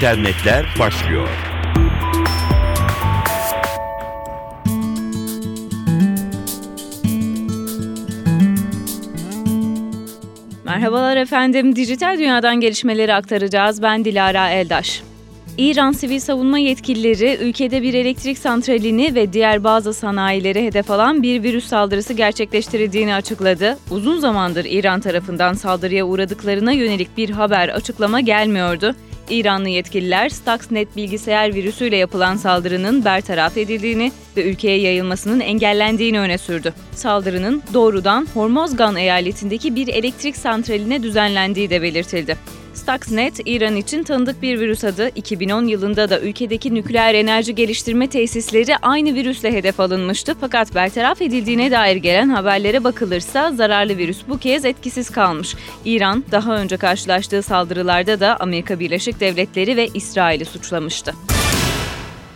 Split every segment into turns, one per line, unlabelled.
internetler başlıyor.
Merhabalar efendim. Dijital dünyadan gelişmeleri aktaracağız. Ben Dilara Eldaş. İran sivil savunma yetkilileri ülkede bir elektrik santralini ve diğer bazı sanayileri hedef alan bir virüs saldırısı gerçekleştirildiğini açıkladı. Uzun zamandır İran tarafından saldırıya uğradıklarına yönelik bir haber açıklama gelmiyordu. İranlı yetkililer Stuxnet bilgisayar virüsüyle yapılan saldırının bertaraf edildiğini ve ülkeye yayılmasının engellendiğini öne sürdü. Saldırının doğrudan Hormozgan eyaletindeki bir elektrik santraline düzenlendiği de belirtildi. Stuxnet, İran için tanıdık bir virüs adı. 2010 yılında da ülkedeki nükleer enerji geliştirme tesisleri aynı virüsle hedef alınmıştı. Fakat bertaraf edildiğine dair gelen haberlere bakılırsa zararlı virüs bu kez etkisiz kalmış. İran daha önce karşılaştığı saldırılarda da Amerika Birleşik Devletleri ve İsrail'i suçlamıştı.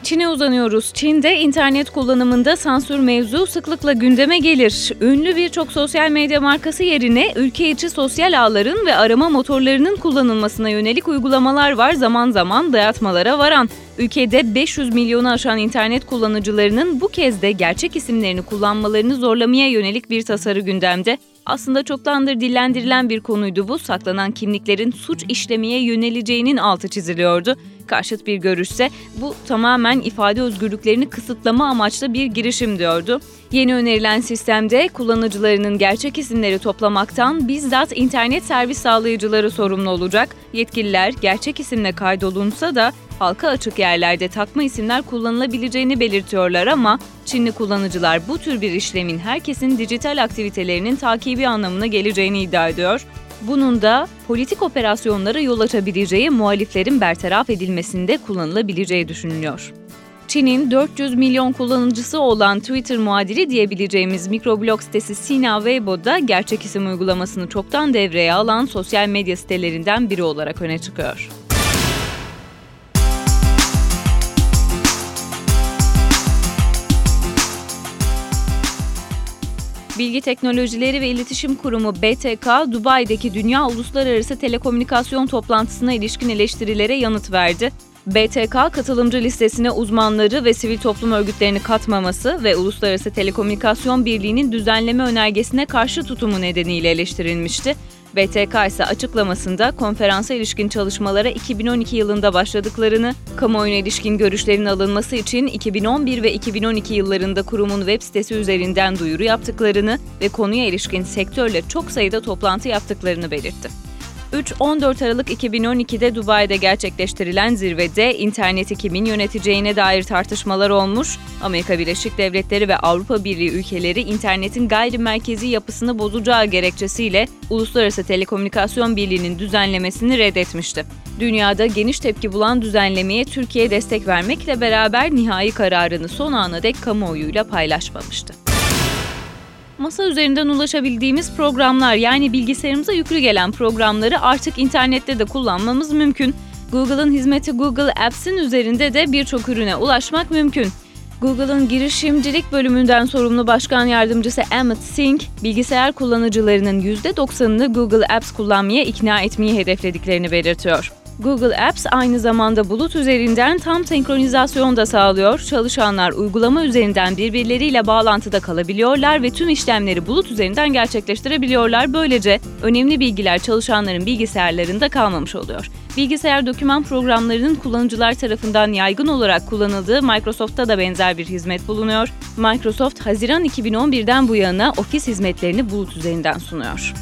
Çin'e uzanıyoruz. Çin'de internet kullanımında sansür mevzu sıklıkla gündeme gelir. Ünlü birçok sosyal medya markası yerine ülke içi sosyal ağların ve arama motorlarının kullanılmasına yönelik uygulamalar var zaman zaman dayatmalara varan. Ülkede 500 milyonu aşan internet kullanıcılarının bu kez de gerçek isimlerini kullanmalarını zorlamaya yönelik bir tasarı gündemde. Aslında çoktandır dillendirilen bir konuydu bu. Saklanan kimliklerin suç işlemeye yöneleceğinin altı çiziliyordu. Karşıt bir görüşse bu tamamen ifade özgürlüklerini kısıtlama amaçlı bir girişim diyordu. Yeni önerilen sistemde kullanıcılarının gerçek isimleri toplamaktan bizzat internet servis sağlayıcıları sorumlu olacak. Yetkililer gerçek isimle kaydolunsa da halka açık yerlerde takma isimler kullanılabileceğini belirtiyorlar ama Çinli kullanıcılar bu tür bir işlemin herkesin dijital aktivitelerinin takibi anlamına geleceğini iddia ediyor. Bunun da politik operasyonlara yol açabileceği muhaliflerin bertaraf edilmesinde kullanılabileceği düşünülüyor. Çin'in 400 milyon kullanıcısı olan Twitter muadili diyebileceğimiz mikroblog sitesi Sina Weibo'da gerçek isim uygulamasını çoktan devreye alan sosyal medya sitelerinden biri olarak öne çıkıyor. Bilgi Teknolojileri ve İletişim Kurumu BTK, Dubai'deki Dünya Uluslararası Telekomünikasyon Toplantısına ilişkin eleştirilere yanıt verdi. BTK katılımcı listesine uzmanları ve sivil toplum örgütlerini katmaması ve Uluslararası Telekomünikasyon Birliği'nin düzenleme önergesine karşı tutumu nedeniyle eleştirilmişti. BTK ise açıklamasında konferansa ilişkin çalışmalara 2012 yılında başladıklarını, kamuoyuna ilişkin görüşlerin alınması için 2011 ve 2012 yıllarında kurumun web sitesi üzerinden duyuru yaptıklarını ve konuya ilişkin sektörle çok sayıda toplantı yaptıklarını belirtti. 3-14 Aralık 2012'de Dubai'de gerçekleştirilen zirvede interneti kimin yöneteceğine dair tartışmalar olmuş. Amerika Birleşik Devletleri ve Avrupa Birliği ülkeleri internetin gayri merkezi yapısını bozacağı gerekçesiyle Uluslararası Telekomünikasyon Birliği'nin düzenlemesini reddetmişti. Dünyada geniş tepki bulan düzenlemeye Türkiye destek vermekle beraber nihai kararını son ana dek kamuoyuyla paylaşmamıştı masa üzerinden ulaşabildiğimiz programlar yani bilgisayarımıza yüklü gelen programları artık internette de kullanmamız mümkün. Google'ın hizmeti Google Apps'in üzerinde de birçok ürüne ulaşmak mümkün. Google'ın girişimcilik bölümünden sorumlu başkan yardımcısı Emmett Singh, bilgisayar kullanıcılarının %90'ını Google Apps kullanmaya ikna etmeyi hedeflediklerini belirtiyor. Google Apps aynı zamanda bulut üzerinden tam senkronizasyon da sağlıyor. Çalışanlar uygulama üzerinden birbirleriyle bağlantıda kalabiliyorlar ve tüm işlemleri bulut üzerinden gerçekleştirebiliyorlar. Böylece önemli bilgiler çalışanların bilgisayarlarında kalmamış oluyor. Bilgisayar doküman programlarının kullanıcılar tarafından yaygın olarak kullanıldığı Microsoft'ta da benzer bir hizmet bulunuyor. Microsoft, Haziran 2011'den bu yana ofis hizmetlerini bulut üzerinden sunuyor.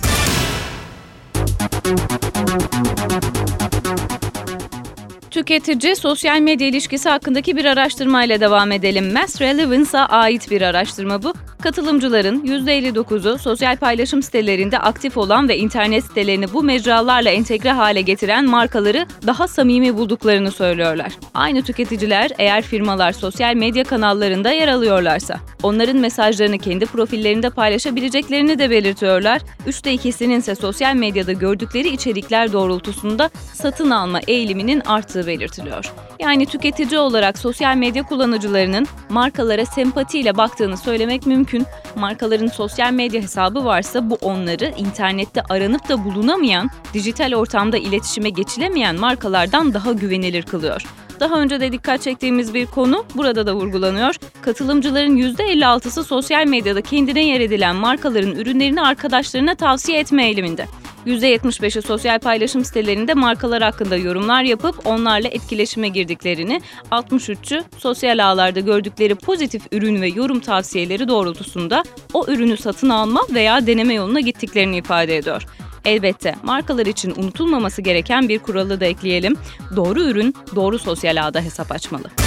Tüketici sosyal medya ilişkisi hakkındaki bir araştırmayla devam edelim. Mass Relevance'a ait bir araştırma bu. Katılımcıların %59'u sosyal paylaşım sitelerinde aktif olan ve internet sitelerini bu mecralarla entegre hale getiren markaları daha samimi bulduklarını söylüyorlar. Aynı tüketiciler eğer firmalar sosyal medya kanallarında yer alıyorlarsa onların mesajlarını kendi profillerinde paylaşabileceklerini de belirtiyorlar. Üçte ikisinin ise sosyal medyada gördükleri içerikler doğrultusunda satın alma eğiliminin arttığı belirtiliyor. Yani tüketici olarak sosyal medya kullanıcılarının markalara sempatiyle baktığını söylemek mümkün. Markaların sosyal medya hesabı varsa bu onları internette aranıp da bulunamayan, dijital ortamda iletişime geçilemeyen markalardan daha güvenilir kılıyor. Daha önce de dikkat çektiğimiz bir konu burada da vurgulanıyor. Katılımcıların %56'sı sosyal medyada kendine yer edilen markaların ürünlerini arkadaşlarına tavsiye etme eğiliminde. %75'i sosyal paylaşım sitelerinde markalar hakkında yorumlar yapıp onlarla etkileşime girdiklerini, 63'ü sosyal ağlarda gördükleri pozitif ürün ve yorum tavsiyeleri doğrultusunda o ürünü satın alma veya deneme yoluna gittiklerini ifade ediyor. Elbette markalar için unutulmaması gereken bir kuralı da ekleyelim. Doğru ürün doğru sosyal ağda hesap açmalı.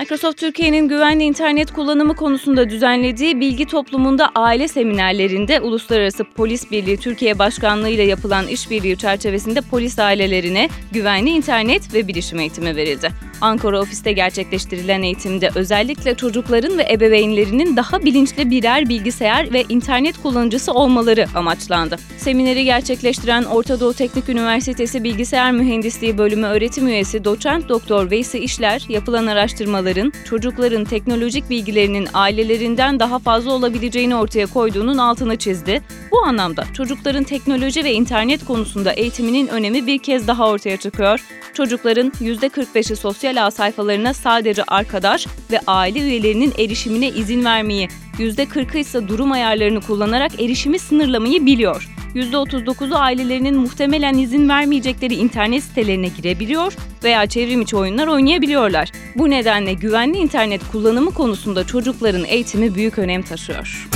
Microsoft Türkiye'nin güvenli internet kullanımı konusunda düzenlediği bilgi toplumunda aile seminerlerinde Uluslararası Polis Birliği Türkiye Başkanlığı ile yapılan işbirliği çerçevesinde polis ailelerine güvenli internet ve bilişim eğitimi verildi. Ankara ofiste gerçekleştirilen eğitimde özellikle çocukların ve ebeveynlerinin daha bilinçli birer bilgisayar ve internet kullanıcısı olmaları amaçlandı. Semineri gerçekleştiren Orta Doğu Teknik Üniversitesi Bilgisayar Mühendisliği Bölümü öğretim üyesi doçent doktor Veysi İşler, yapılan araştırmaların çocukların teknolojik bilgilerinin ailelerinden daha fazla olabileceğini ortaya koyduğunun altını çizdi. Bu anlamda çocukların teknoloji ve internet konusunda eğitiminin önemi bir kez daha ortaya çıkıyor. Çocukların %45'i sosyal sosyal ağ sayfalarına sadece arkadaş ve aile üyelerinin erişimine izin vermeyi, %40'ı ise durum ayarlarını kullanarak erişimi sınırlamayı biliyor. %39'u ailelerinin muhtemelen izin vermeyecekleri internet sitelerine girebiliyor veya çevrim içi oyunlar oynayabiliyorlar. Bu nedenle güvenli internet kullanımı konusunda çocukların eğitimi büyük önem taşıyor.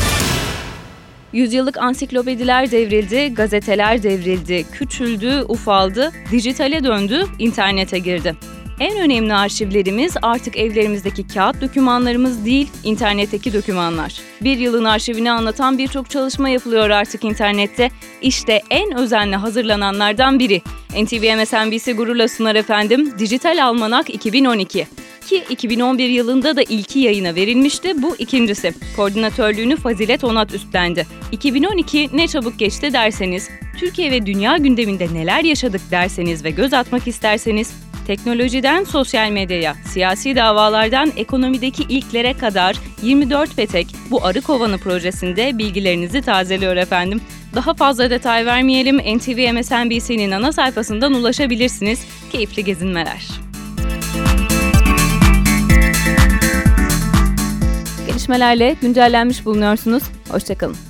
Yüzyıllık ansiklopediler devrildi, gazeteler devrildi, küçüldü, ufaldı, dijitale döndü, internete girdi. En önemli arşivlerimiz artık evlerimizdeki kağıt dokümanlarımız değil, internetteki dokümanlar. Bir yılın arşivini anlatan birçok çalışma yapılıyor artık internette. İşte en özenle hazırlananlardan biri. NTV MSNBC gururla sunar efendim Dijital Almanak 2012 ki 2011 yılında da ilki yayına verilmişti. Bu ikincisi. Koordinatörlüğünü Fazilet Onat üstlendi. 2012 ne çabuk geçti derseniz, Türkiye ve dünya gündeminde neler yaşadık derseniz ve göz atmak isterseniz Teknolojiden sosyal medyaya, siyasi davalardan ekonomideki ilklere kadar 24 petek bu arı kovanı projesinde bilgilerinizi tazeliyor efendim. Daha fazla detay vermeyelim. NTV MSNBC'nin ana sayfasından ulaşabilirsiniz. Keyifli gezinmeler. Gelişmelerle güncellenmiş bulunuyorsunuz. Hoşçakalın.